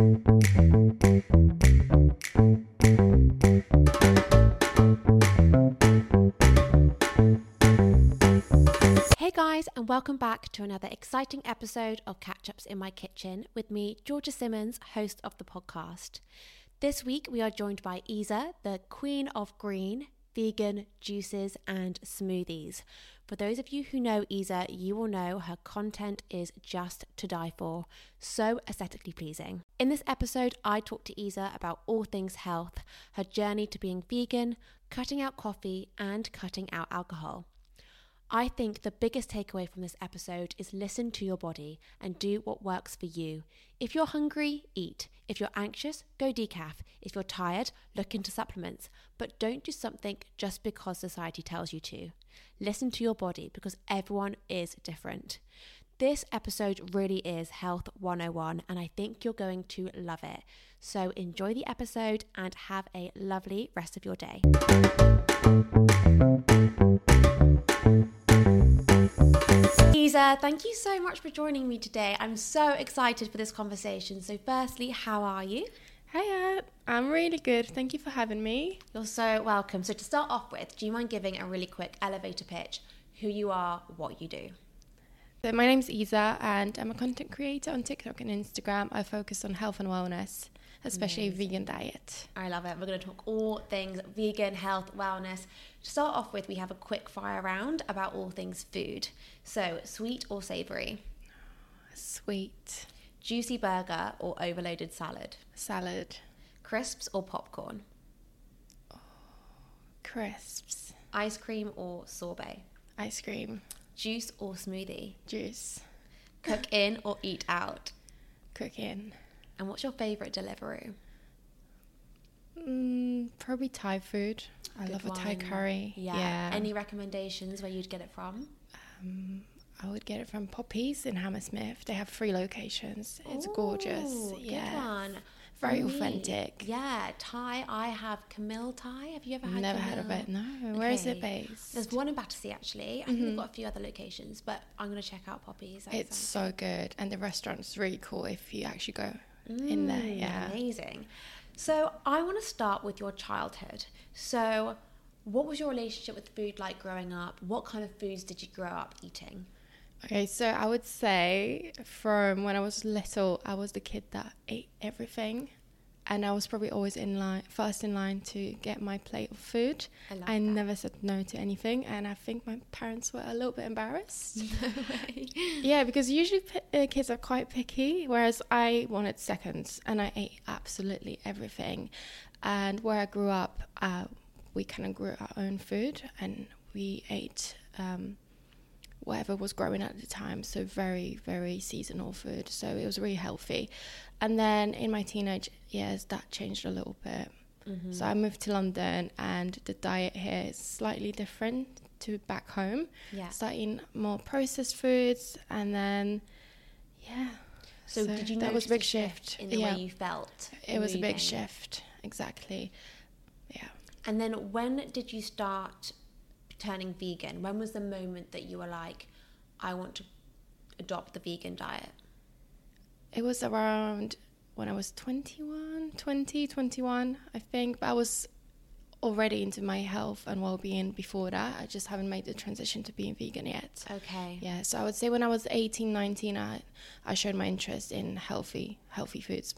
Hey guys, and welcome back to another exciting episode of Catch Ups in My Kitchen with me, Georgia Simmons, host of the podcast. This week we are joined by Iza, the queen of green, vegan juices and smoothies. For those of you who know Iza, you will know her content is just to die for, so aesthetically pleasing. In this episode, I talk to Iza about all things health, her journey to being vegan, cutting out coffee, and cutting out alcohol. I think the biggest takeaway from this episode is listen to your body and do what works for you. If you're hungry, eat. If you're anxious, go decaf. If you're tired, look into supplements. But don't do something just because society tells you to. Listen to your body because everyone is different. This episode really is Health 101, and I think you're going to love it. So enjoy the episode and have a lovely rest of your day. Iza, thank you so much for joining me today. I'm so excited for this conversation. So, firstly, how are you? Hiya, I'm really good. Thank you for having me. You're so welcome. So, to start off with, do you mind giving a really quick elevator pitch? Who you are, what you do? So my name's Iza, and I'm a content creator on TikTok and Instagram. I focus on health and wellness, especially Amazing. vegan diet. I love it. We're going to talk all things vegan, health, wellness. To start off with, we have a quick fire round about all things food. So, sweet or savory? Sweet Juicy burger or overloaded salad? salad, Crisps or popcorn? crisps, Ice cream or sorbet? ice cream, Juice or smoothie? juice, Cook in or eat out? cooking. And what's your favourite Deliveroo? Mm, probably Thai food. I Good love a Thai curry. Yeah. Any recommendations where you'd get it from? Um, I would get it from Poppies in Hammersmith. They have three locations. It's gorgeous. Yeah. Good one. Very me, authentic. Yeah, Thai. I have Camile Thai. Have you ever had? It? Never heard of it. No. Where is it based? There's one in Battersea actually. I think they've got a few other locations, but I'm gonna check out Poppy's. That It's so good, and the restaurant's really cool if you actually go in there. Mm, Yeah. Amazing. So I want to start with your childhood. So, what was your relationship with food like growing up? What kind of foods did you grow up eating? Okay, so I would say from when I was little, I was the kid that ate everything, and I was probably always in line, first in line to get my plate of food. I I never said no to anything, and I think my parents were a little bit embarrassed. No way. yeah, because usually p- uh, kids are quite picky, whereas I wanted seconds, and I ate absolutely everything. And where I grew up, uh, we kind of grew our own food, and we ate um, whatever was growing at the time. So very, very seasonal food. So it was really healthy. And then in my teenage years, that changed a little bit. Mm-hmm. So I moved to London, and the diet here is slightly different to back home. Yeah. Start eating more processed foods, and then yeah. So, did you that was a big a shift, in the yeah. way you felt? It was a big shift, exactly. Yeah. And then when did you start turning vegan? When was the moment that you were like, I want to adopt the vegan diet? It was around when I was 21, 20, 21, I think. But I was already into my health and well-being before that. I just haven't made the transition to being vegan yet. Okay. Yeah, so I would say when I was 18, 19, I, I showed my interest in healthy, healthy foods.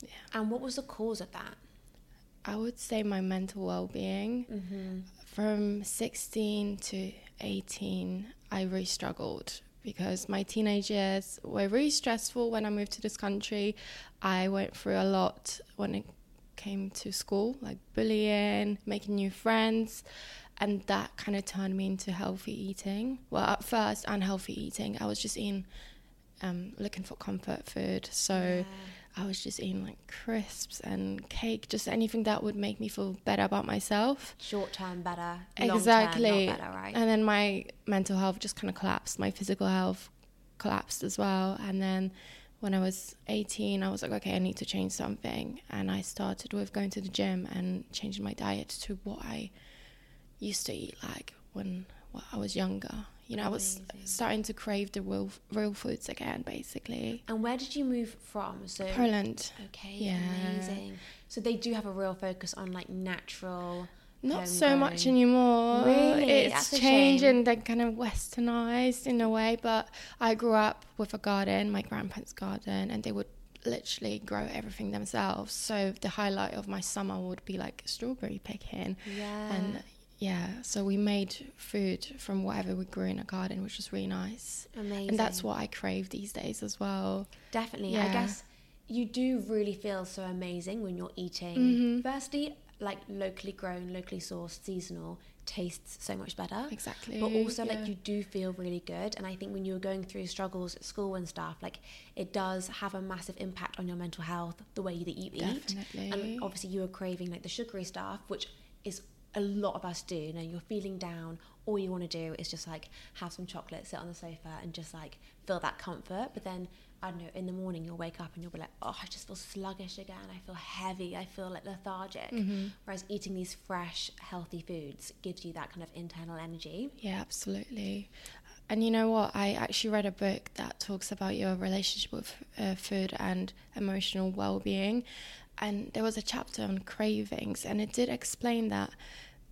Yeah. And what was the cause of that? I would say my mental well-being. Mm-hmm. From 16 to 18, I really struggled because my teenage years were really stressful when I moved to this country. I went through a lot when it came to school, like bullying, making new friends, and that kind of turned me into healthy eating. Well, at first, unhealthy eating. I was just eating, um, looking for comfort food. So. I was just eating like crisps and cake, just anything that would make me feel better about myself. Short term better, exactly. not better, right? And then my mental health just kind of collapsed. My physical health collapsed as well. And then when I was 18, I was like, okay, I need to change something. And I started with going to the gym and changing my diet to what I used to eat like when I was younger. You know, I was starting to crave the real real foods again, basically. And where did you move from? So Poland. Okay, Yeah. amazing. So they do have a real focus on like natural. Not so much anymore. Really? It's That's a changed shame. and then kind of westernized in a way. But I grew up with a garden, my grandparents' garden, and they would literally grow everything themselves. So the highlight of my summer would be like strawberry picking. Yeah. And yeah, so we made food from whatever we grew in a garden, which was really nice. amazing. And that's what I crave these days as well. Definitely. Yeah. I guess you do really feel so amazing when you're eating. Mhm. Firstly, like locally grown, locally sourced, seasonal tastes so much better. Exactly. But also, yeah. like, you do feel really good. And I think when you're going through struggles at school and stuff, like, it does have a massive impact on your mental health, the way that you eat. Definitely. And obviously, you were craving, like, the sugary stuff, which is a lot of us do. You know, you're feeling down. All you want to do is just, like, have some chocolate, sit on the sofa, and just, like, feel that comfort. But then, I don't know, in the morning, you'll wake up and you'll be like, oh, I just feel sluggish again. I feel heavy. I feel, like, lethargic. Mhm. Whereas eating these fresh, healthy foods gives you that kind of internal energy. Yeah, absolutely. And you know what? I actually read a book that talks about your relationship with uh, food and emotional well being. And there was a chapter on cravings, and it did explain that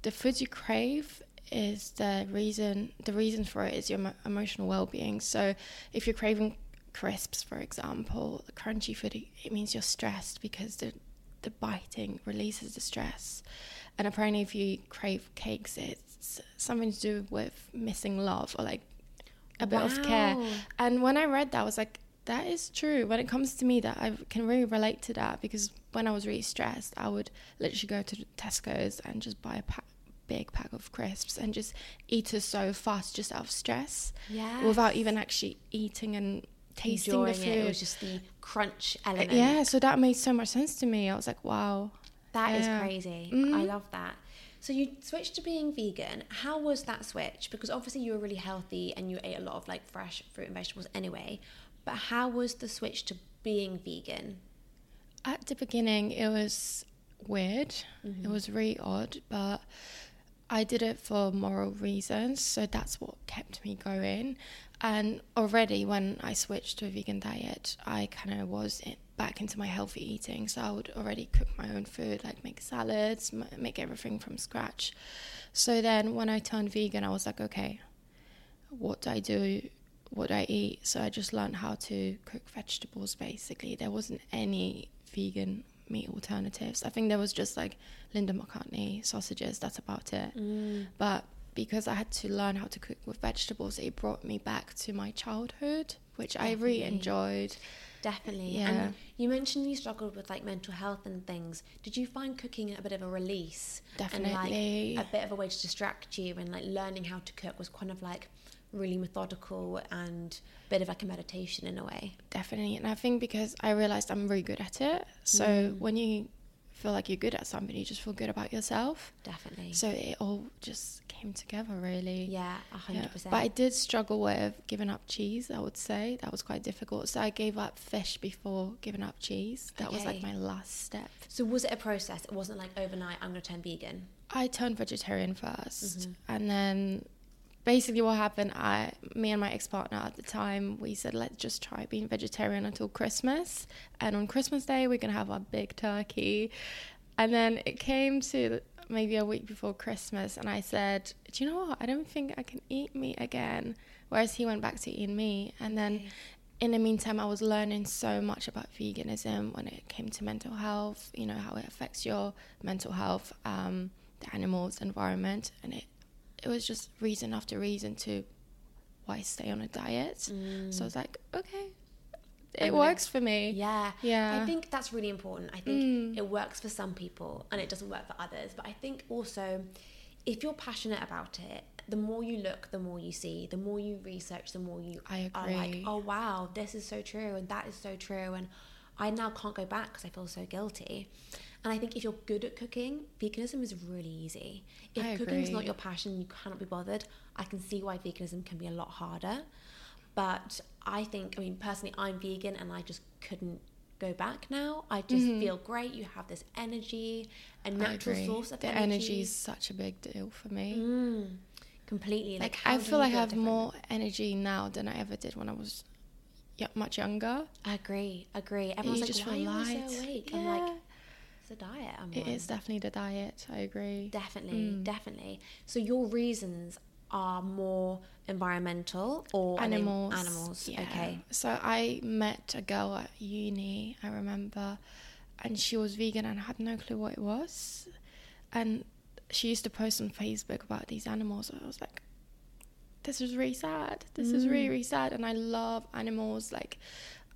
the food you crave is the reason the reason for it is your emo- emotional well-being. So if you're craving crisps for example the crunchy food it- means you're stressed because the the biting releases the stress. And apparently if you crave cakes it's something to do with missing love or like a bit of care. Wow. and when i read that i was like that is true when it comes to me that i can really relate to that because when i was really stressed i would literally go to tesco's and just buy a pack, big pack of crisps and just eat it so fast just out of stress Yeah. without even actually eating and tasting enjoying the food it. It was just the crunch element. yeah so that made so much sense to me i was like wow That is Yeah. crazy. Mhm. I love that. So you switched to being vegan. How was that switch? Because obviously you were really healthy and you ate a lot of like fresh fruit and vegetables anyway. But how was the switch to being vegan? At the beginning, it was weird. Mm-hmm. It was really odd, but I did it for moral reasons, so that's what kept me going. And already, when I switched to a vegan diet, I kind of was in, back into my healthy eating. So I would already cook my own food, like make salads, m- make everything from scratch. So then, when I turned vegan, I was like, okay, what do I do? What do I eat? So I just learned how to cook vegetables basically. There wasn't any vegan meat alternatives. I think there was just like Linda McCartney sausages, that's about it. Mm. But because I had to learn how to cook with vegetables, it brought me back to my childhood, which I really enjoyed. Definitely. Yeah. And you mentioned you struggled with like mental health and things. Did you find cooking a bit of a release? Definitely. And like a bit of a way to distract you and like learning how to cook was kind of like really methodical and a bit of like a meditation in a way. Definitely. And I think because I realized I'm really good at it. So Mm. when you feel like you're good at something, you just feel good about yourself. Definitely. So it all just came together really. yeah, a hundred percent. But I did struggle with giving up cheese, I would say. That was quite difficult. So I gave up fish before giving up cheese. That was like my last step. So was it a process? It wasn't like overnight. I'm gonna turn vegan. I turned vegetarian 1st Mhm. and then basically what happened I me and my ex-partner at the time we said let's just try being vegetarian until Christmas and on Christmas day we're going to have our big turkey and then it came to maybe a week before Christmas and I said do you know what I don't think I can eat meat again whereas he went back to eating meat and then Okay. in the meantime, I was learning so much about veganism when it came to mental health, you know, how it affects your mental health, um, the animals, environment. And it, it was just reason after reason to why stay on a diet. Mm. So I was like, okay, it works for me. Yeah. Yeah. I think that's really important. I think Mm. it works for some people and it doesn't work for others. But I think also if you're passionate about it, the more you look, the more you see, the more you research, the more you I are like, agree. oh wow, this is so true and that is so true and I now can't go back because I feel so guilty. And I think if you're good at cooking, veganism is really easy. If I is not your passion, you cannot be bothered. I can see why veganism can be a lot harder. But I think, I mean, personally, I'm vegan and I just couldn't go back now. I just Mhm. feel great. You have this energy, a natural source of the energy. energy is such a big deal for me. Mm. completely. Like, Like, I feel like I have different? more energy now than I ever did when I was much younger. I Agree, agree. Everyone's you like, just why are you so awake? I'm like, It's diet. I'm It is definitely the diet. I agree. Definitely, Mm. definitely. So your reasons are more environmental or are they animals. Animals. yeah. Okay. So I met a girl at uni, I remember, and she was vegan and had no clue what it was. And she used to post on Facebook about these animals. I was like, this is really sad. This is really, Mm. really sad. And I love animals. Like,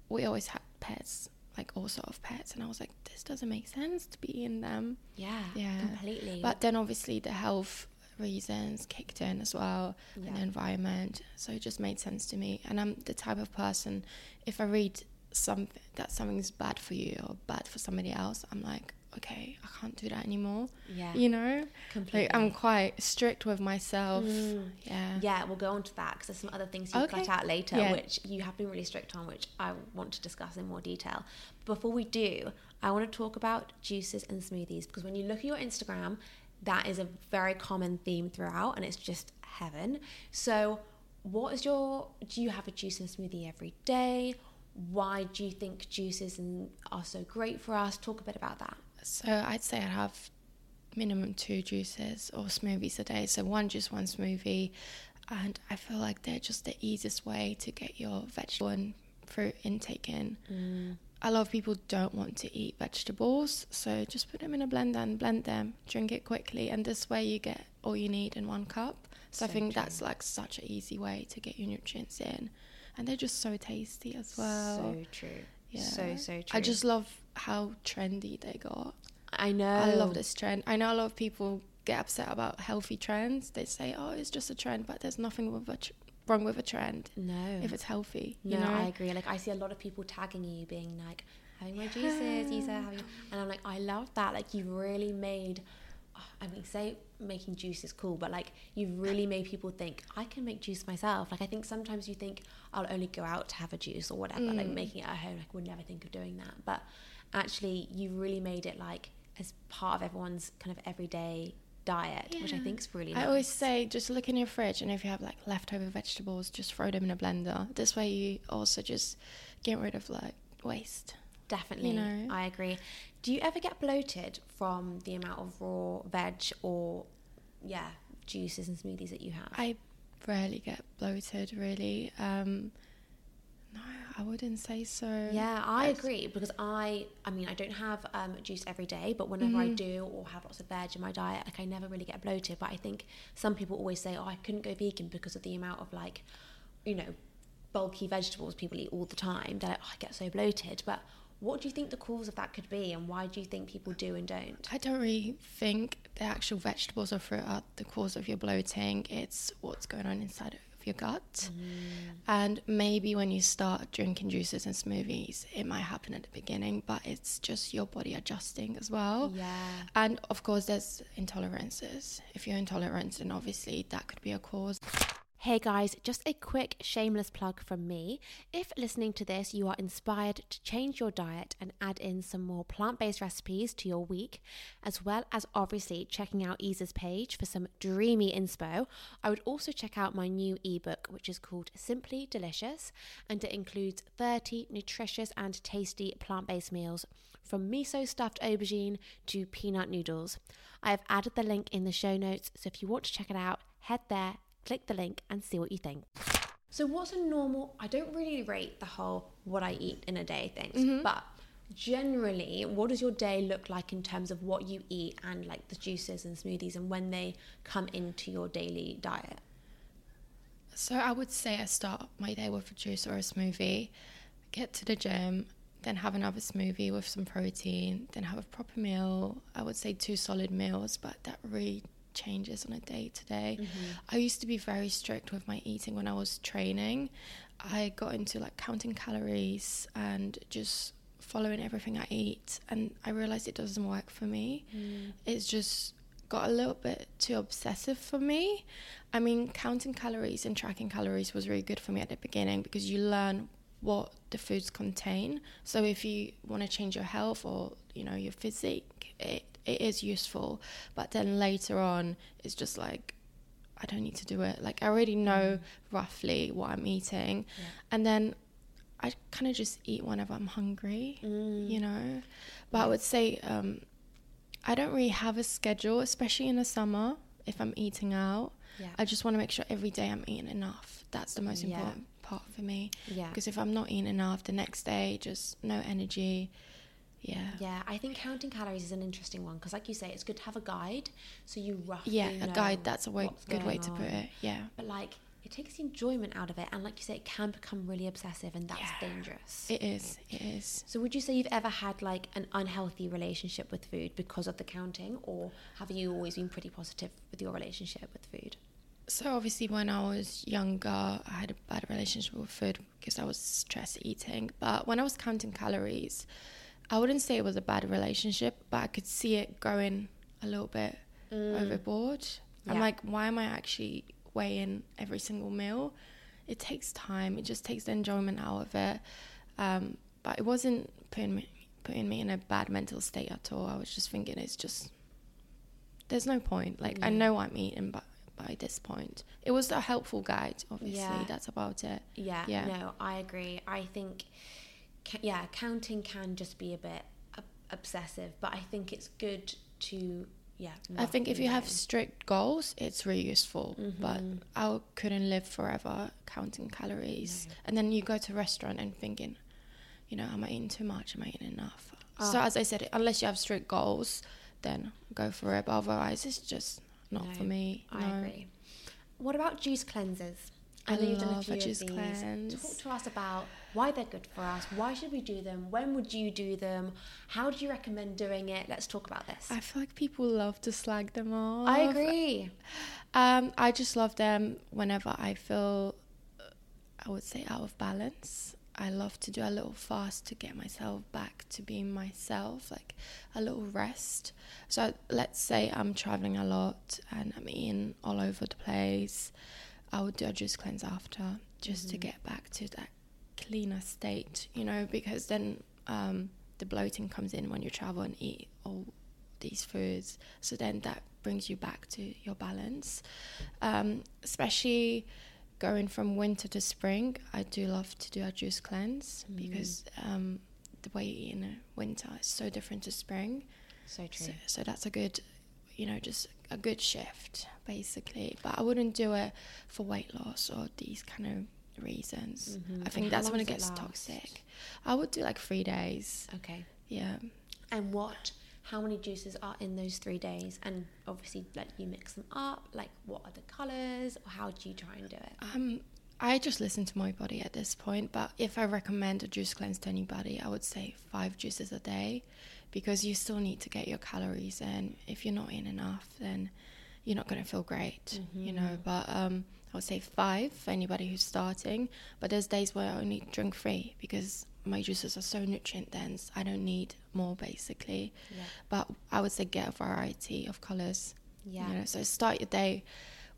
we always had pets, like all sort of pets. And I was like, this doesn't make sense to be in them. Yeah. Yeah. Completely. But then obviously the health reasons kicked in as well and the environment. So it just made sense to me. And I'm the type of person, if I read something that something's bad for you or bad for somebody else, I'm like, okay, I can't do that anymore. yeah. You know? completely. Like I'm quite strict with myself. Mm. Yeah. Yeah, we'll go on to that because there's some other things you Okay. cut out later, Yeah. which you have been really strict on, which I want to discuss in more detail. Before we do, I want to talk about juices and smoothies because when you look at your Instagram, that is a very common theme throughout, and it's just heaven. So, what is your? Do you have a juice and smoothie every day? Why do you think juices and are so great for us? Talk a bit about that. So I'd say I'd have minimum two juices or smoothies a day. So one juice, one smoothie. And I feel like they're just the easiest way to get your vegetable and fruit intake in. Mm. A lot of people don't want to eat vegetables, so just put them in a blender and blend them, drink it quickly, and this way you get all you need in one cup. So, I think true. that's like such an easy way to get your nutrients in. And they're just so tasty as well. So true. Yeah. So so true. I just love how trendy they got. I know. I love this trend. I know a lot of people get upset about healthy trends. They say, "Oh, it's just a trend," but there's nothing with a tr- wrong with a trend No. if it's healthy. no, you know? I agree. Like I see a lot of people tagging you, being like, "Having my juices, Iza, having," and I'm like, I love that. Like you've really made. I mean, say making juice is cool, but like you've really made people think I can make juice myself. Like I think sometimes you think I'll only go out to have a juice or whatever. Like Mm. making it at home, like would never think of doing that. But actually, you've really made it like as part of everyone's kind of everyday diet, which I think is really. Nice. I always say, just look in your fridge, and if you have like leftover vegetables, just throw them in a blender. This way, you also just get rid of like waste. Definitely, know? I agree. Do you ever get bloated from the amount of raw veg or, yeah, juices and smoothies that you have? I rarely get bloated, really. Um, no, I wouldn't say so. yeah, I agree because I, I mean, I don't have um, juice every day, but whenever I Mhm. do or have lots of veg in my diet, like I never really get bloated. But I think some people always say, oh, I couldn't go vegan because of the amount of like, you know, bulky vegetables people eat all the time. They're like, oh, I get so bloated. But what do you think the cause of that could be, and why do you think people do and don't? I don't really think the actual vegetables or fruit are the cause of your bloating. It's what's going on inside of your gut. Mm. And maybe when you start drinking juices and smoothies, it might happen at the beginning, but it's just your body adjusting as well. Yeah. And of course, there's intolerances. If you're intolerant, then obviously that could be a cause. Hey guys, just a quick shameless plug from me. If listening to this, you are inspired to change your diet and add in some more plant based recipes to your week, as well as obviously checking out Iza's page for some dreamy inspo, I would also check out my new ebook, which is called Simply Delicious, and it includes 30 nutritious and tasty plant based meals from miso stuffed aubergine to peanut noodles. I have added the link in the show notes, so if you want to check it out, head there click the link and see what you think. So, what's a normal? I don't really rate the whole what I eat in a day things, mm-hmm. but generally, what does your day look like in terms of what you eat and like the juices and smoothies and when they come into your daily diet? So I would say I start my day with a juice or a smoothie, get to the gym, then have another smoothie with some protein, then have a proper meal. I would say two solid meals, but that really changes on a day to day. Mm-hmm. I used to be very strict with my eating when I was training. I got into like counting calories and just following everything I eat, and I realized it doesn't work for me. Mm. It's just got a little bit too obsessive for me. I mean, counting calories and tracking calories was really good for me at the beginning because you learn what the foods contain. So if you want to change your health or you know your physique, it it is useful. But then later on, it's just like I don't need to do it. Like I already know roughly what I'm eating, Yeah. and then I kind of just eat whenever I'm hungry, Mm. you know. But I would say um, I don't really have a schedule, especially in the summer. If I'm eating out, Yeah. I just want to make sure every day I'm eating enough. That's the most Yeah. important part for me. yeah. Because if I'm not eating enough, the next day just no energy. Yeah. Yeah, I think counting calories is an interesting one because, like you say, it's good to have a guide so you roughly Yeah, a guide. That's a way, good way to put it. Yeah. But like, it takes the enjoyment out of it, and like you say, it can become really obsessive, and that's Yeah. dangerous. It is. It is. so, would you say you've ever had like an unhealthy relationship with food because of the counting, or have you always been pretty positive with your relationship with food? So obviously, when I was younger, I had a bad relationship with food because I was stress eating. But when I was counting calories, I wouldn't say it was a bad relationship, but I could see it going a little bit overboard. I'm like, why am I actually weighing every single meal? It takes time. It just takes the enjoyment out of it. Um, but it wasn't putting me putting me in a bad mental state at all. I was just thinking it's just there's no point. Like I Yeah. know I'm eating but by this point. It was a helpful guide, obviously. Yeah. That's about it. Yeah, Yeah. no, I agree. I think, yeah, counting can just be a bit obsessive, but I think it's good to, yeah. I think if you have strict goals, it's really useful. But Mhm. I couldn't live forever counting calories. No. And then you go to a restaurant and thinking, you know, am I eating too much? Am I eating enough? So Ah. as I said, unless you have strict goals, then go for it. But otherwise, it's just not No, for me. I no. agree. What about juice cleansers? I know you've done a few of these. cleanse. Talk to us about why they're good for us. Why should we do them? When would you do them? How do you recommend doing it? Let's talk about this. I feel like people love to slag them off. I agree. Um, I just love them whenever I feel, I would say, out of balance. I love to do a little fast to get myself back to being myself, like a little rest. So let's say I'm traveling a lot and I'm eating all over the place. I would do a juice cleanse after just to Mhm. get back to that cleaner state, you know, because then um, the bloating comes in when you travel and eat all these foods. So then that brings you back to your balance. Um, especially going from winter to spring, I do love to do a juice cleanse Mm. because um, the way you eat in winter is so different to spring. So true. So, so that's a good, you know, just a good shift basically. But I wouldn't do it for weight loss or these kind of reasons. Mhm. I think how that's when it gets toxic. I would do like three days. okay. Yeah. And what? How many juices are in those three days? And obviously, like you mix them up. Like, what are the colors? Or how do you try and do it? Um, I just listen to my body at this point. But if I recommend a juice cleanse to anybody, I would say five juices a day, because you still need to get your calories in. If you're not in enough, then you're not going to feel great, you know. Mhm. But um, I would say five for anybody who's starting. But there's days where I only drink three because my juices are so nutrient dense. I don't need more basically. Yeah. But I would say get a variety of colors. Yeah. You know, so start your day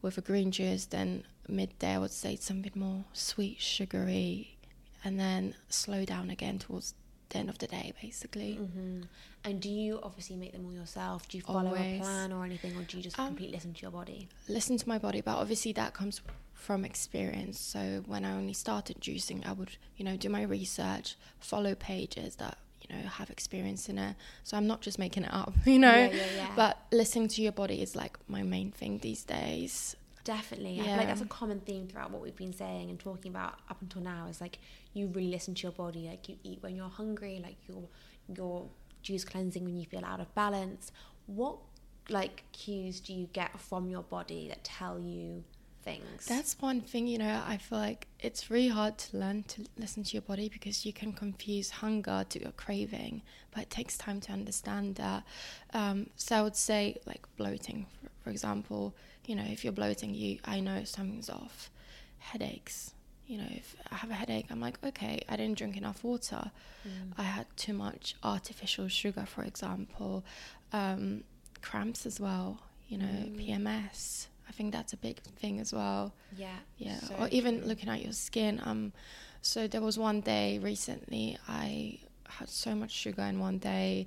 with a green juice, then midday I would say something more sweet, sugary, and then slow down again towards the end of the day, basically. hmm And do you obviously make them all yourself? Do you follow a plan or anything, or do you just Um, completely listen to your body? Listen to my body, but obviously that comes from experience. So when I only started juicing, I would, you know, do my research, follow pages that you know have experience in it. So I'm not just making it up, you know. Yeah, yeah, yeah. But listening to your body is like my main thing these days. Definitely. I feel like that's a common theme throughout what we've been saying and talking about up until now is like you really listen to your body. Like you eat when you're hungry, like you're you're juice cleansing when you feel out of balance. What like cues do you get from your body that tell you things? That's one thing, you know, I feel like it's really hard to learn to listen to your body because you can confuse hunger to a craving, but it takes time to understand that. Um, so I would say, like bloating, for, for example, you know, if you're bloating, you I know something's off. Headaches, you know, if I have a headache, I'm like, okay, I didn't drink enough water. Mm. I had too much artificial sugar, for example. Um, cramps as well, you know, Mm. PMS. I think that's a big thing as well. yeah. Yeah, so or even true. looking at your skin. Um, so there was one day recently I had so much sugar in one day.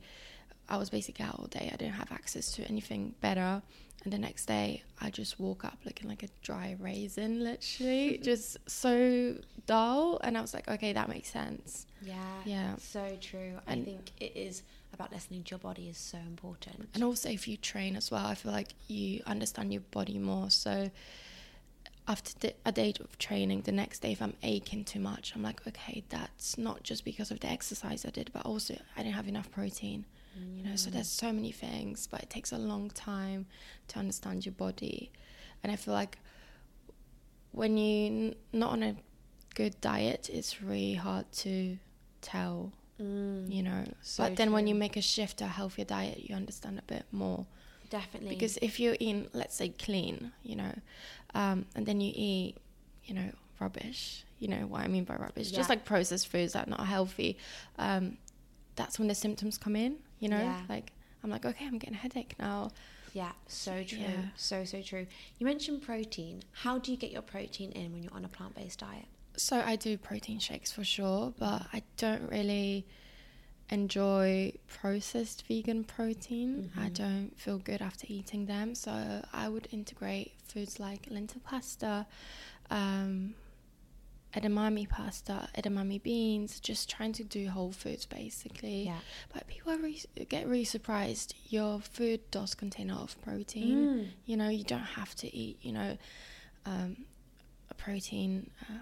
I was basically out all day. I didn't have access to anything better. And the next day, I just woke up looking like a dry raisin, literally, just so dull. And I was like, okay, that makes sense. Yeah. Yeah. So true. I think it is about listening to your body is so important. And also, if you train as well, I feel like you understand your body more. So after the, a day of training, the next day, if I'm aching too much, I'm like, okay, that's not just because of the exercise I did, but also I didn't have enough protein. You know, so there's so many things, but it takes a long time to understand your body. And I feel like when you're not on a good diet, it's really hard to tell Mm, you know. So but then when you make a shift to a healthier diet, you understand a bit more. definitely. Because if you're eating, let's say, clean, you know, um, and then you eat, you know, rubbish, you know what I mean by rubbish, just like processed foods that are not healthy, um, that's when the symptoms come in, you know? Yeah. Like, I'm like, okay, I'm getting a headache now. yeah, so true. Yeah. So so true. You mentioned protein. How do you get your protein in when you're on a plant-based diet? So I do protein shakes for sure, but I don't really enjoy processed vegan protein. I Mhm. don't feel good after eating them, so I would integrate foods like lentil pasta, um, edamame pasta, edamame beans, just trying to do whole foods basically. Yeah. But people are re- get really surprised. Your food does contain a lot of protein. Mm. You know, you don't have to eat, you know, um, a protein uh,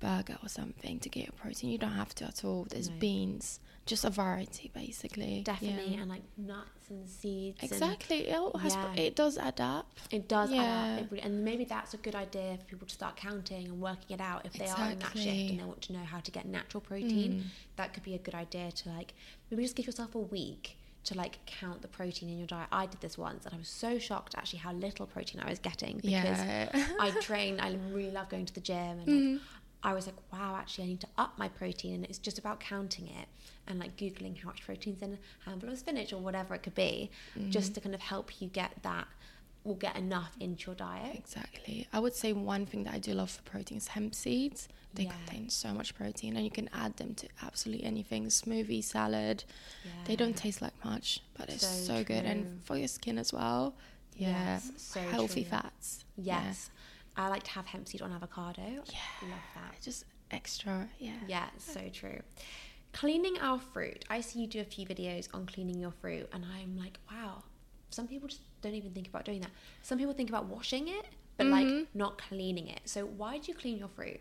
burger or something to get your protein. You don't have to at all. There's No. beans, just a variety basically. Definitely, Yeah. and like nuts and seeds. and Exactly. It has. Yeah. It does add up. it does add up, really- and maybe that's a good idea for people to start counting and working it out if they are in that shift and they want to know how to get natural protein. Mm. That could be a good idea to like maybe just give yourself a week to like count the protein in your diet. I did this once, and I was so shocked actually how little protein I was getting because Yeah. I train. I really love going to the gym, and Mm. like, I was like, wow, actually, I need to up my protein, and it's just about counting it and like googling how much protein's in a handful of spinach or whatever it could be, Mm-hmm. just to kind of help you get that or get enough into your diet. Exactly. I would say one thing that I do love for protein is hemp seeds. They Yeah. contain so much protein, and you can add them to absolutely anything smoothie, salad. They don't taste like much, but it's So so, good. And for your skin as well. Yeah. Yes, so Healthy true. fats. Yeah. Yes, I like to have hemp seed on avocado. Yeah. love that. Just extra. Yeah. Yeah, so true. Cleaning our fruit. I see you do a few videos on cleaning your fruit, and I'm like, wow. Some people just don't even think about doing that. Some people think about washing it, but like Mhm. not cleaning it. So why do you clean your fruit?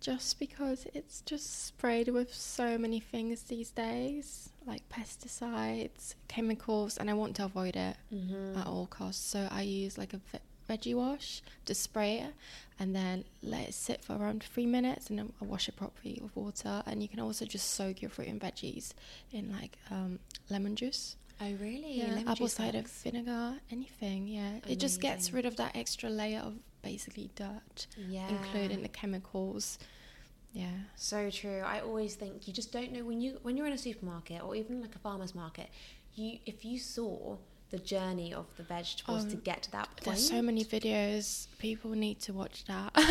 Just because it's just sprayed with so many things these days, like pesticides, chemicals, and I want to avoid it Mm-hmm. at all costs. So I use like a veggie wash to spray it and then let it sit for around three minutes and then I wash it properly with water. And you can also just soak your fruit and veggies in like um, lemon juice. Oh really? Yeah, Lemon apple cider works. vinegar, anything. Yeah, it just gets rid of that extra layer of basically dirt, Yeah. including the chemicals. Yeah. So true. I always think you just don't know when you when you're in a supermarket or even like a farmer's market, you if you saw the journey of the vegetables Oh, to um, get to that point. There's so many videos. People need to watch that. Yeah,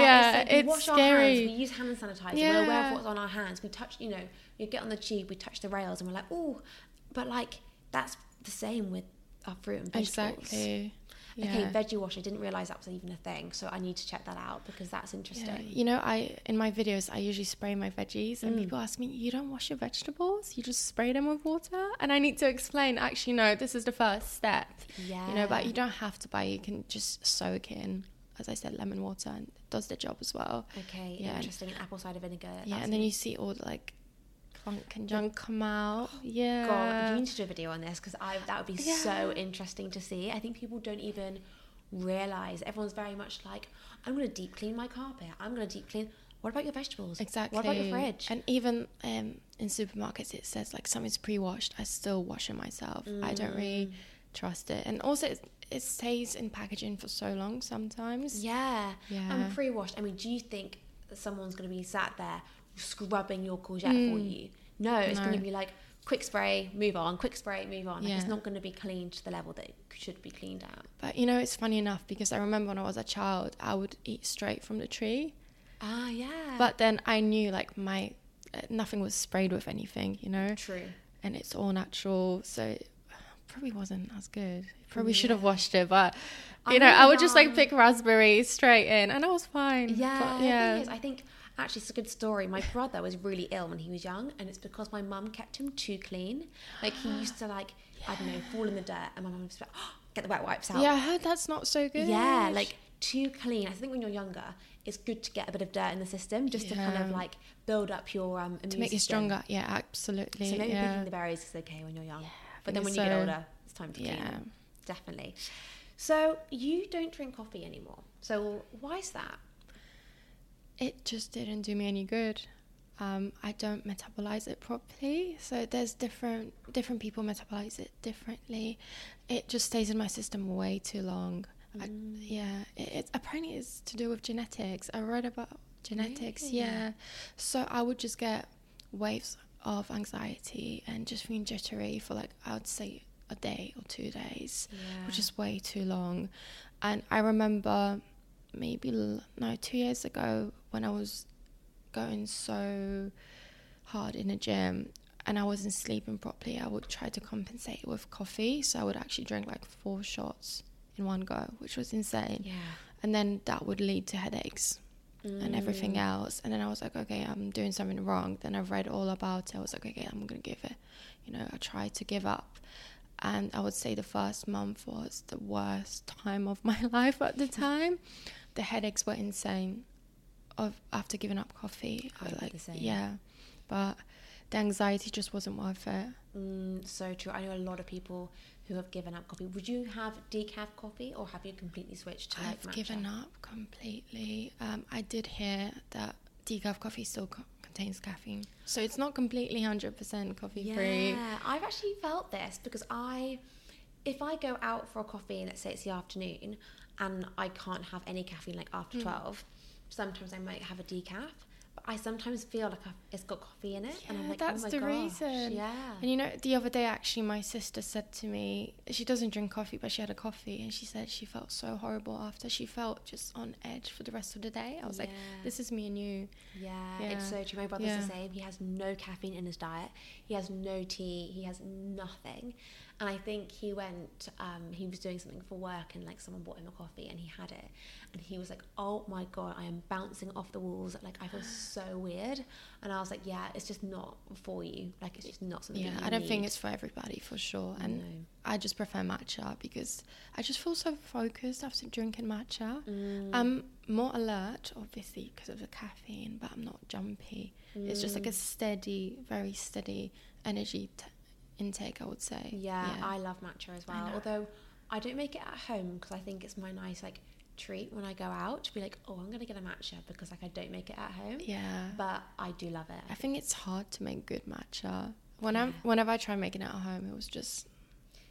yeah, it's, like we it's wash our hands. scary. We use hand sanitizer. We're aware of what's on our hands. We touch, you know, you get on the tube, we touch the rails, and we're like, oh, but like that's the same with our fruit and vegetables. Exactly. Okay, veggie wash. I didn't realize that was even a thing, so I need to check that out because that's Yeah. interesting. You know, I in my videos I usually spray my veggies, and Mm. people ask me, "You don't wash your vegetables? You just spray them with water?" And I need to explain. Actually, no. This is the first step. Yeah, You know, but you don't have to buy. You can just soak in, as I said, lemon water, and it does the job as well. Okay, Yeah. interesting. And apple cider vinegar. yeah, and then you see all the like clunk and junk come out. Yeah. God, you need to do a video on this because I that would be so interesting to see. I think people don't even realize. Everyone's very much like, I'm going to deep clean my carpet. I'm going to deep clean. What about your vegetables? Exactly. What about your fridge? And even um, in supermarkets, it says like something's pre-washed. I still wash it myself. I don't Mm. really trust it. And also, it, it stays in packaging for so long sometimes. Yeah. Yeah. And pre-washed. I mean, do you think someone's going to be sat there scrubbing your courgette for Mm. you? No, it's going to be like quick spray, move on, quick spray, move on. Like, it's not going to be cleaned to the level that it should be cleaned at. But you know, it's funny enough because I remember when I was a child, I would eat straight from the tree. Ah, yeah. But then I knew like my uh, nothing was sprayed with anything, you know. true. and it's all natural. So it probably wasn't as good. Probably should have washed it, but you I know, I would just like pick raspberries straight in, and I was fine. Yeah, But, yeah. I think actually it's a good story. My brother was really ill when he was young, and it's because my mum kept him too clean. Like he used to like I don't know fall in the dirt, and my mum was like, oh, get the wet wipes out. yeah, I heard that's not so good. Yeah, like too clean. I think when you're younger, it's good to get a bit of dirt in the system just to kind of like build up your um to make you system. stronger. Yeah, absolutely. So maybe yeah. picking the berries is okay when you're young, but then when it's you get older, it's time to clean. yeah. them. Definitely. So you don't drink coffee anymore. So why is that? It just didn't do me any good. Um, I don't metabolize it properly, so there's different different people metabolize it differently. It just stays in my system way too long. I, yeah, it, it's apparently it's to do with genetics. I read about genetics. Really? Yeah, so I would just get waves of anxiety and just feeling jittery for like I would say a day or two days which is way too long. And I remember maybe no two years ago when I was going so hard in the gym and I wasn't sleeping properly, I would try to compensate with coffee. So I would actually drink like four shots in one go, which was insane. Yeah. And then that would lead to headaches and everything Mm. else. And then I was like, okay, I'm doing something wrong. Then I read all about it. I was like, okay, I'm gonna give it. You know, I tried to give up. And I would say the first month was the worst time of my life at the time. the headaches were insane. Of after giving up coffee, I did like the same. yeah, but the anxiety just wasn't worth it. Mm, so true. I know a lot of people who have given up coffee. Would you have decaf coffee or have you completely switched to I've given up completely. Um, I did hear that decaf coffee still co- contains caffeine, so it's not completely hundred percent coffee free. Yeah, I've actually felt this because I, if I go out for a coffee and let's say it's the afternoon, and I can't have any caffeine like after twelve, sometimes I might have a decaf. But I sometimes feel like I've, it's got coffee in it, and I'm like, that's oh my the gosh, reason. Yeah. And you know, the other day actually, my sister said to me, she doesn't drink coffee, but she had a coffee, and she said she felt so horrible after. She felt just on edge for the rest of the day. I was like, this is me and you. Yeah, Yeah. it's so true. My brother's the same. He has no caffeine in his diet. He has no tea. He has nothing. And I think he went. Um, he was doing something for work, and like someone bought him a coffee, and he had it, and he was like, "Oh my god, I am bouncing off the walls. Like I feel so weird." And I was like, "Yeah, it's just not for you. Like it's just not something." Yeah, I don't think it's for everybody for sure. And No. I just prefer matcha because I just feel so focused after drinking matcha. Mm. I'm more alert, obviously, because of the caffeine, but I'm not jumpy. It's just Mm. like a steady, very steady energy t- intake, I would say. Yeah, I love matcha as well. know. Although I don't make it at home because I think it's my nice like treat when I go out to be like, oh, I'm gonna get a matcha because like I don't make it at home. yeah. But I do love it. I think it's hard to make good matcha. When Yeah. I'm, whenever I try making it at home, it was just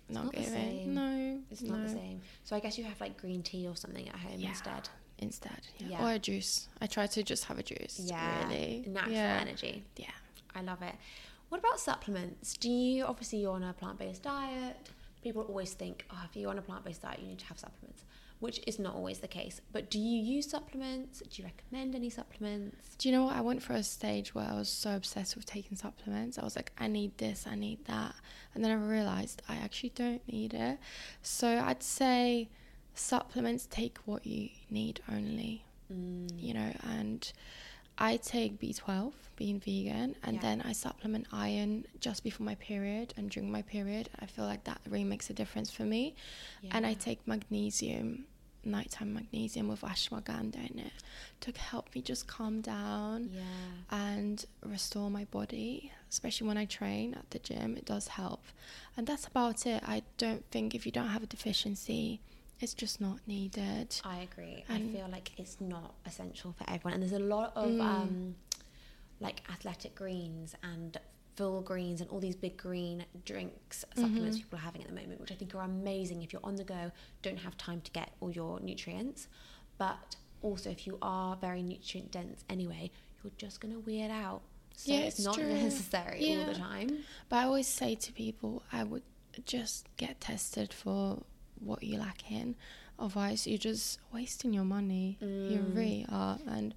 not, not the giving. same. No, it's not the same. So I guess you have like green tea or something at home Yeah. instead. Instead, yeah. Yeah. or a juice. I try to just have a juice. Yeah, really. natural yeah. energy. Yeah. I love it. What about supplements? Do you obviously you're on a plant-based diet? People always think, oh, if you're on a plant-based diet, you need to have supplements, which is not always the case. But do you use supplements? Do you recommend any supplements? Do you know what? I went through a stage where I was so obsessed with taking supplements. I was like, I need this, I need that. And then I realized I actually don't need it. So I'd say supplements take what you need only, Mm. you know, and I take B12 being vegan and Yeah. then I supplement iron just before my period and during my period. I feel like that really makes a difference for me. And I take magnesium, nighttime magnesium with ashwagandha in it to help me just calm down Yeah. and restore my body, especially when I train at the gym. It does help. And that's about it. I don't think if you don't have a deficiency, it's just not needed. I agree. And- I feel like it's not essential for everyone, and there's a lot of Mm. um, like athletic greens and full greens and all these big green drinks supplements Mhm. people are having at the moment, which I think are amazing if you're on the go, don't have time to get all your nutrients, but also if you are very nutrient dense anyway, you're just gonna weird out. So Yeah, it's, it's not true. necessary all the time. But I always say to people, I would just get tested for what you lack in. Otherwise, you're just wasting your money. You Mm. really are. And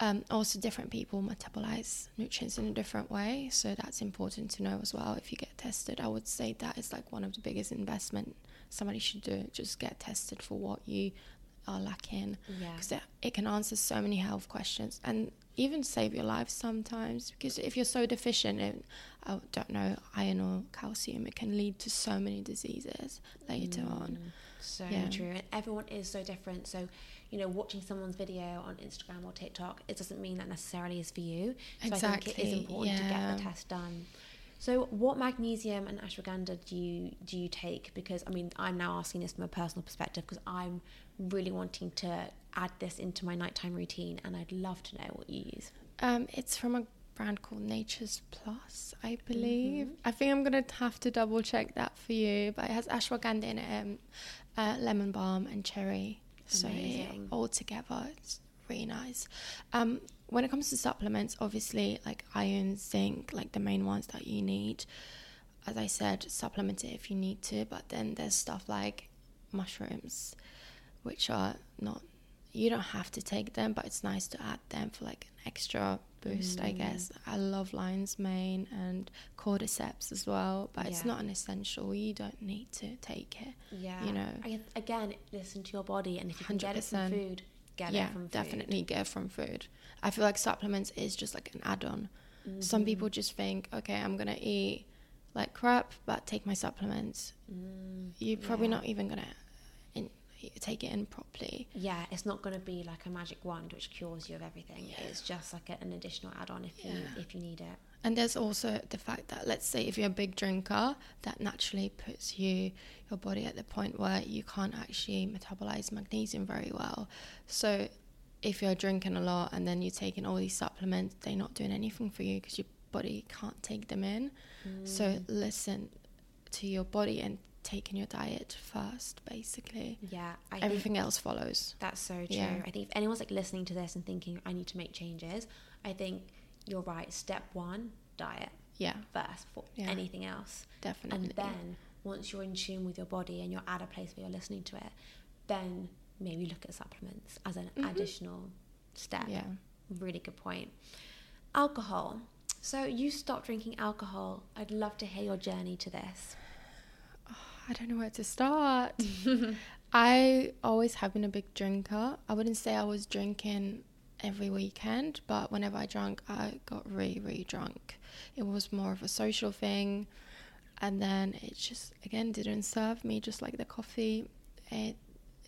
um, also, different people metabolize nutrients in a different way. So, that's important to know as well. If you get tested, I would say that is like one of the biggest investment somebody should do. Just get tested for what you are lacking Yeah. because it, it can answer so many health questions and even save your life sometimes because if you're so deficient in i don't know iron or calcium it can lead to so many diseases later on Mm, So Yeah. true. And everyone is so different. So, you know, watching someone's video on Instagram or TikTok, it doesn't mean that necessarily is for you. So I think it is Exactly, important to get the test done. So, what magnesium and ashwagandha do you do you take? Because I mean, I'm now asking this from a personal perspective because I'm really wanting to add this into my nighttime routine, and I'd love to know what you use. um, it's from a brand called nature's plus i believe Mhm. i think i'm gonna have to double check that for you but it has ashwagandha in it um, uh, lemon balm and cherry so it, all together it's really nice um, when it comes to supplements obviously like iron zinc like the main ones that you need. As i said supplement it if you need to but then there's stuff like mushrooms which are not you don't have to take them but it's nice to add them for like an extra boost i Mm. guess. I love lion's mane and cordyceps as well but it's not an essential. You don't need to take it Yeah, You know. I again, listen to your body, and if you can get it from food, get yeah it from food. definitely get it from food i feel like supplements is just like an add-on some Mhm. people just think okay i'm gonna eat like crap but take my supplements Mm, you're probably yeah. not even gonna in, take it in properly Yeah, it's not going to be like a magic wand which cures you of everything. Yeah. It's just like a, an additional add-on if you if you need it. And there's also the fact that, let's say, if you're a big drinker, that naturally puts you your body at the point where you can't actually metabolize magnesium very well. So, if you're drinking a lot and then you're taking all these supplements, they're not doing anything for you because your body can't take them in. So, Mm. listen to your body and take in your diet first, basically. yeah, I Everything else follows. that's so true. Yeah. I think if anyone's like listening to this and thinking I need to make changes, I think you're right. Step one, diet Yeah, first for Yeah. anything else, definitely. and then once you're in tune with your body and you're at a place where you're listening to it, then maybe look at supplements as an Mhm. additional step. yeah. Really good point. Alcohol. So you stopped drinking alcohol. I'd love to hear your journey to this. I don't know where to start. I always have been a big drinker. I wouldn't say I was drinking every weekend, but whenever I drank, I got really, really drunk. It was more of a social thing. And then it just, again, didn't serve me, just like the coffee. It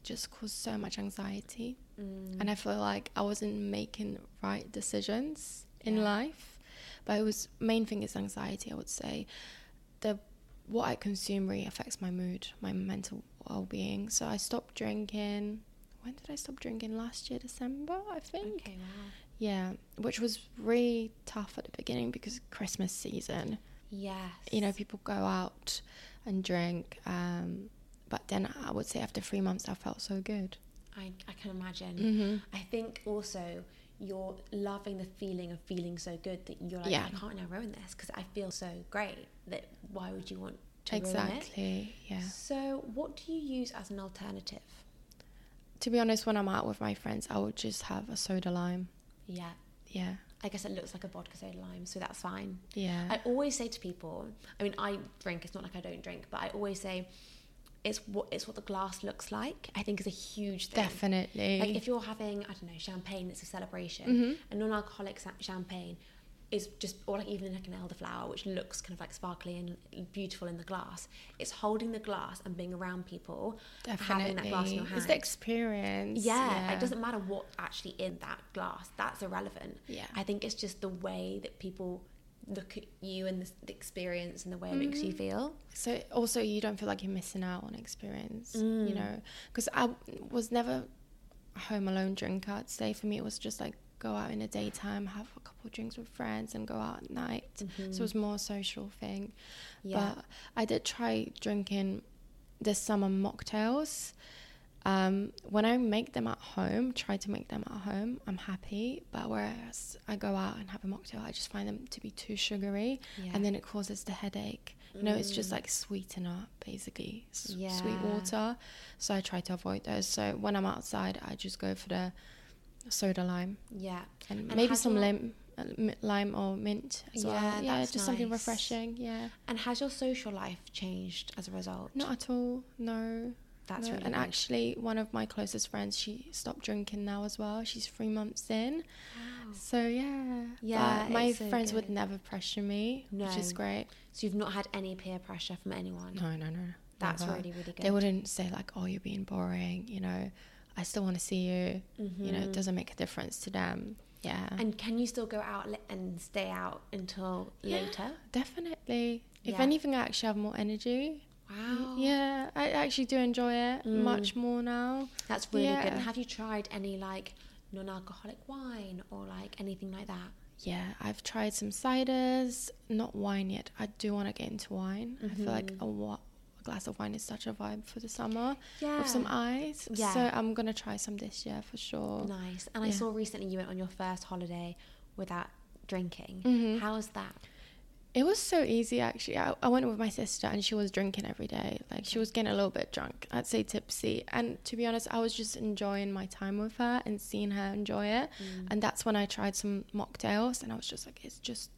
just caused so much anxiety. Mm. And I feel like I wasn't making right decisions in Yeah. life. But it was, main thing is anxiety, I would say. The what I consume really affects my mood, my mental well being. So I stopped drinking. When did I stop drinking? Last year, December, I think. okay, wow. Yeah, which was really tough at the beginning because Christmas season. Yes. You know, people go out and drink. Um, but then I would say after three months, I felt so good. I, I can imagine. Mm-hmm. I think also you're loving the feeling of feeling so good that you're like, Yeah. I can't now ruin this because I feel so great that why would you want to ruin it? Exactly. Yeah. So, what do you use as an alternative? To be honest, when I'm out with my friends, I would just have a soda lime. Yeah, Yeah. I guess it looks like a vodka soda lime, so that's fine. Yeah. I always say to people, I mean, I drink. It's not like I don't drink, but I always say, it's what it's what the glass looks like. I think is a huge thing. Definitely. Like if you're having, I don't know, champagne, it's a celebration. Mhm. A non-alcoholic champagne is just, or like even like an elderflower, which looks kind of like sparkly and beautiful in the glass. It's holding the glass and being around people, Definitely. having that glass in your hand. It's the experience. yeah, it doesn't matter what actually in that glass. That's irrelevant. Yeah. I think it's just the way that people look at you and the, the experience and the way it makes you Mhm. feel. So also you don't feel like you're missing out on experience, you Mm. know, because I was never a home alone drinker. I'd say for me it was just like go out in the daytime, have a couple of drinks with friends, and go out at night. So it was more a social thing. Yeah. But I did try drinking the summer mocktails, Um, when I make them at home, try to make them at home, I'm happy. But whereas I go out and have a mocktail, I just find them to be too sugary, Yeah. and then it causes the headache. You know, it's just Mm. like sweetener, basically, s- Yeah. sweet water. So I try to avoid those. So when I'm outside, I just go for the soda lime Yeah. and, And maybe some your- lim, uh, lime or mint as Yeah, well. Yeah, that's just something refreshing. Yeah, And has your social life changed as a result? not at all. No, That's no. really and good. actually, one of my closest friends, she stopped drinking now as well. She's three months in. Wow. So yeah, Yeah, But my so friends would never pressure me, no. which is great. So you've not had any peer pressure from anyone. No, no, no. That's never. really really good. They wouldn't say like, "Oh, you're being boring." You know, I still want to see you. You know, it doesn't make a difference to them. Yeah, And can you still go out and stay out until Yeah. later? definitely. If Yeah. anything, I actually have more energy. Wow. Yeah, I actually do enjoy it Mm. much more now. That's really good. And have you tried any like non-alcoholic wine or like anything like that? Yeah, I've tried some ciders, not wine yet. I do want to get into wine. I feel like Mhm. a, a glass of wine is such a vibe for the summer Yeah. with some ice. Yeah. So I'm gonna try some this year for sure. Nice. And I saw recently you went on your first holiday without drinking. Mhm. How was that? It was so easy actually. I, I went with my sister and she was drinking every day. Like she was getting a little bit drunk. I'd say tipsy. And to be honest, I was just enjoying my time with her and seeing her enjoy it. Mm. And that's when I tried some mocktails and I was just like, it's just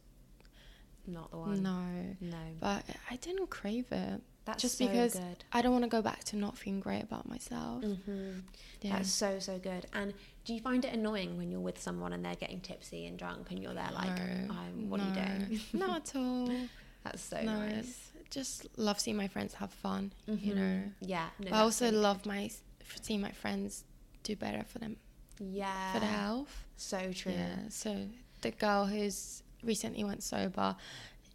Not the one. no. No. But I didn't crave it. That's just so because good. I don't want to go back to not feeling great about myself. hmm Yeah. That's so so good. And do you find it annoying when you're with someone and they're getting tipsy and drunk and you're there like, No, I'm, what are you no. doing? Not at all. That's so no, nice. just love seeing my friends have fun. You Mhm. know. Yeah. No, but I also really love my seeing my friends do better for them yeah for their health. So true. Yeah. So the girl who's recently went sober,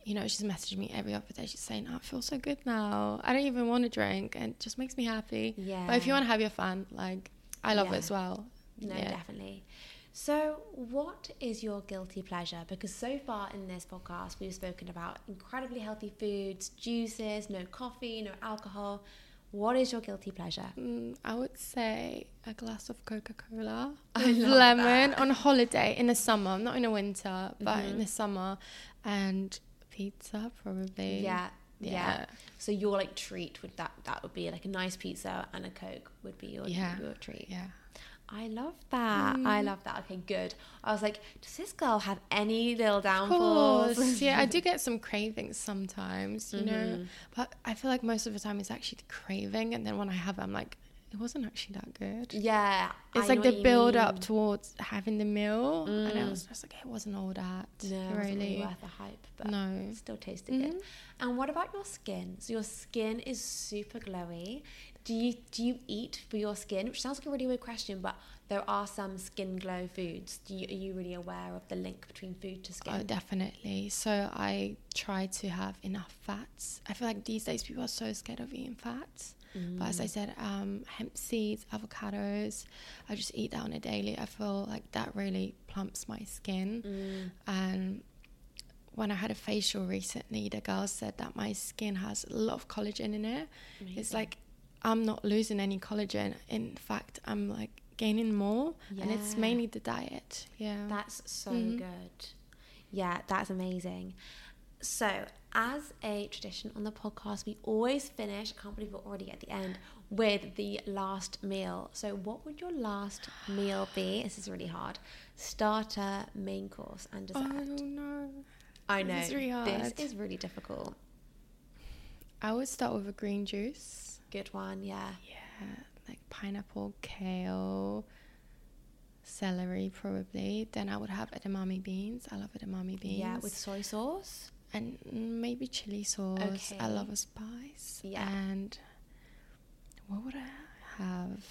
you know, she's messaging me every other day. She's saying, "I feel so good now. I don't even want to drink, and it just makes me happy." Yeah. But if you want to have your fun, like I love Yeah. it as well. No, yeah. definitely. So, what is your guilty pleasure? Because so far in this podcast, we've spoken about incredibly healthy foods, juices, no coffee, no alcohol. What is your guilty pleasure? Mm, I would say a glass of Coca Cola with lemon that. on holiday in the summer, not in the winter, but in Mhm. the summer, and pizza probably. Yeah, yeah. Yeah. So your like treat would that that would be like a nice pizza and a coke would be your Yeah. your treat. Yeah. I love that. I Mm. love that. Okay, good. I was like, does this girl have any little Of downfalls? course. yeah, I do get some cravings sometimes, you know, Mhm. but I feel like most of the time it's actually the craving, and then when I have it, I'm like, it wasn't actually that good. Yeah, It's I like the build up towards having the meal, and I Mm. was just like, it wasn't all that. No, it wasn't really really. worth the hype, but No. still tasted good. Mhm. And what about your skin? So your skin is super glowy. Do you do you eat for your skin? Which sounds like a really weird question, but there are some skin glow foods. Do you, are you really aware of the link between food to skin? Oh, definitely. So I try to have enough fats. I feel like these days people are so scared of eating fats. But as I Mm. said, um, hemp seeds, avocados, I just eat that on a daily. I feel like that really plumps my skin. Mm. And when I had a facial recently, the girl said that my skin has a lot of collagen in it. It's like I'm not losing any collagen. In fact, I'm like gaining more. And it's mainly the diet. Yeah. That's so Mhm. good. Yeah, that's amazing. So, as a tradition on the podcast, we always finish, I can't believe we're already at the end, with the last meal. So, what would your last meal be? This is really hard. Starter, main course, and dessert. oh no. I know. this is really hard. This is really difficult. I would start with a green juice. Good one, yeah. Yeah, like pineapple, kale, celery, probably. Then I would have edamame beans. I love edamame beans. Yeah, with soy sauce. And maybe chili sauce. Okay. I love a spice. Yeah. And what would I have?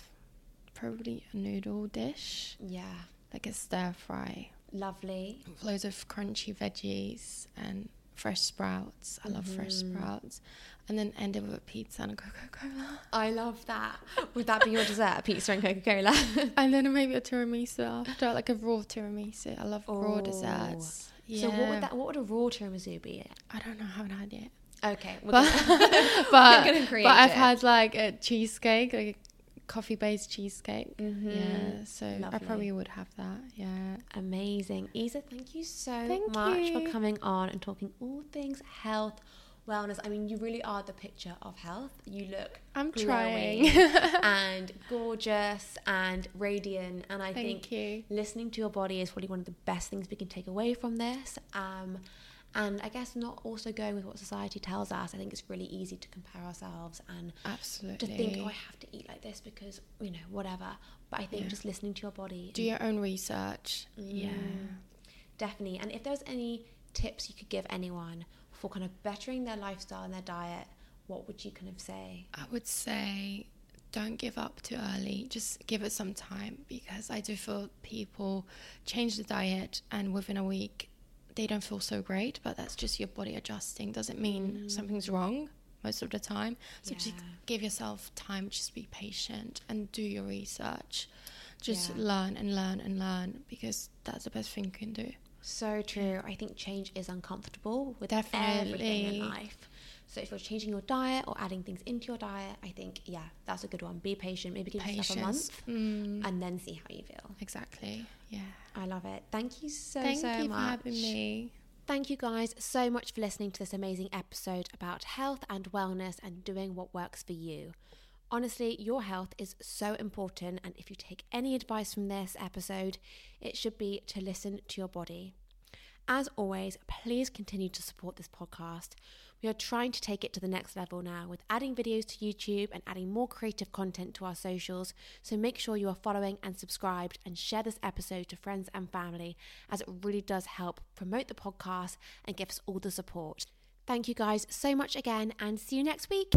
Probably a noodle dish, Yeah. like a stir fry, Lovely. loads of crunchy veggies and fresh sprouts. I love fresh Mhm. sprouts. And then end it with a pizza and a Coca Cola. I love that. Would that be your dessert? A pizza and Coca Cola? And then maybe a tiramisu after, like a raw tiramisu. I love raw Oh. Desserts. So, what would that? What would a raw tiramisu be? I don't know. I haven't had yet. Okay, we're But, gonna, but, we're but I've it. had like a cheesecake, like a coffee based cheesecake. Mhm. Yeah, so I probably would have that. Yeah. Amazing. Iza, thank you so Thank much you. for coming on and talking all things health, wellness. I mean, you really are the picture of health. You look I'm glowing trying. and gorgeous and radiant. And I Thank think you. listening to your body is probably one of the best things we can take away from this. Um, and I guess not also going with what society tells us. I think it's really easy to compare ourselves and Absolutely. to think, oh, I have to eat like this because, you know, whatever. But I think Yeah. just listening to your body. Do your own research. Yeah. Mm. Definitely. And if there's any tips you could give anyone for kind of bettering their lifestyle and their diet, what would you kind of say? I would say don't give up too early. Just give it some time because I do feel people change the diet and within a week they don't feel so great, but that's just your body adjusting. Doesn't mean mm. something's wrong most of the time. So just give yourself time, just be patient and do your research. Just Yeah. learn and learn and learn because that's the best thing you can do. So true. I think change is uncomfortable with everything in life. So if you're changing your diet or adding things into your diet, I think yeah, that's a good one. Be patient. Maybe give yourself a month Mm, and then see how you feel. exactly. Yeah. I love it. Thank you so Thank so you much. for having me. Thank you guys so much for listening to this amazing episode about health and wellness and doing what works for you. Honestly, your health is so important, and if you take any advice from this episode, it should be to listen to your body. As always, please continue to support this podcast. We are trying to take it to the next level now with adding videos to YouTube and adding more creative content to our socials. So make sure you are following and subscribed and share this episode to friends and family as it really does help promote the podcast and give us all the support. Thank you guys so much again and see you next week.